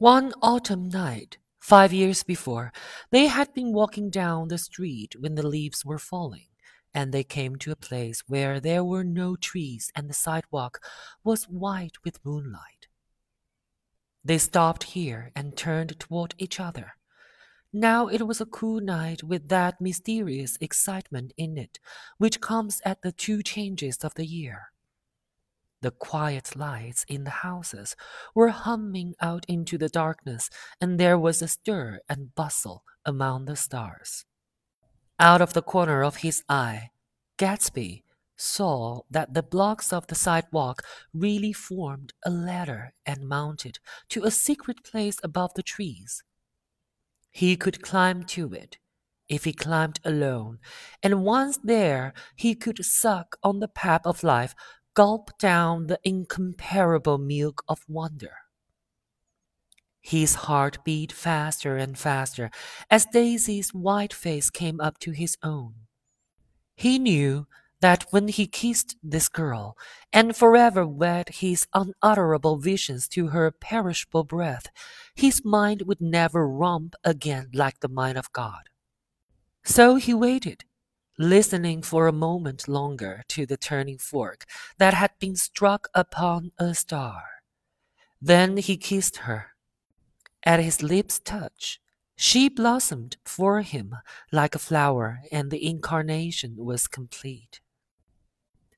One autumn night, five years before, they had been walking down the street when the leaves were falling, and they came to a place where there were no trees and the sidewalk was white with moonlight. They stopped here and turned toward each other. Now it was a cool night with that mysterious excitement in it which comes at the two changes of the year. The quiet lights in the houses were humming out into the darkness, and there was a stir and bustle among the stars. Out of the corner of his eye, Gatsby saw that the blocks of the sidewalk really formed a ladder and mounted to a secret place above the trees. He could climb to it if he climbed alone, and once there he could suck on the pap of life gulp down the incomparable milk of wonder. His heart beat faster and faster as Daisy's white face came up to his own. He knew that when he kissed this girl and forever wed his unutterable visions to her perishable breath, his mind would never romp again like the mind of God. So he waited listening for a moment longer to the tuning fork that had been struck upon a star. Then he kissed her. At his lips' touch, she blossomed for him like a flower, and the incarnation was complete.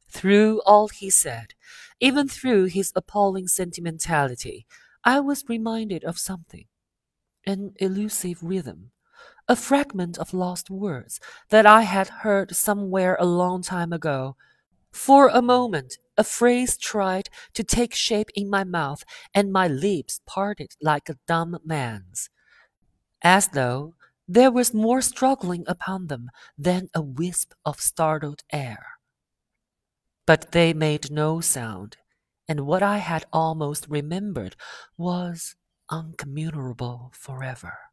Through all he said, even through his appalling sentimentality, I was reminded of something an elusive rhythm a fragment of lost words that I had heard somewhere a long time ago. For a moment, a phrase tried to take shape in my mouth, and my lips parted like a dumb man's, as though there was more struggling upon them than a wisp of startled air. But they made no sound, and what I had almost remembered was uncommunicable forever.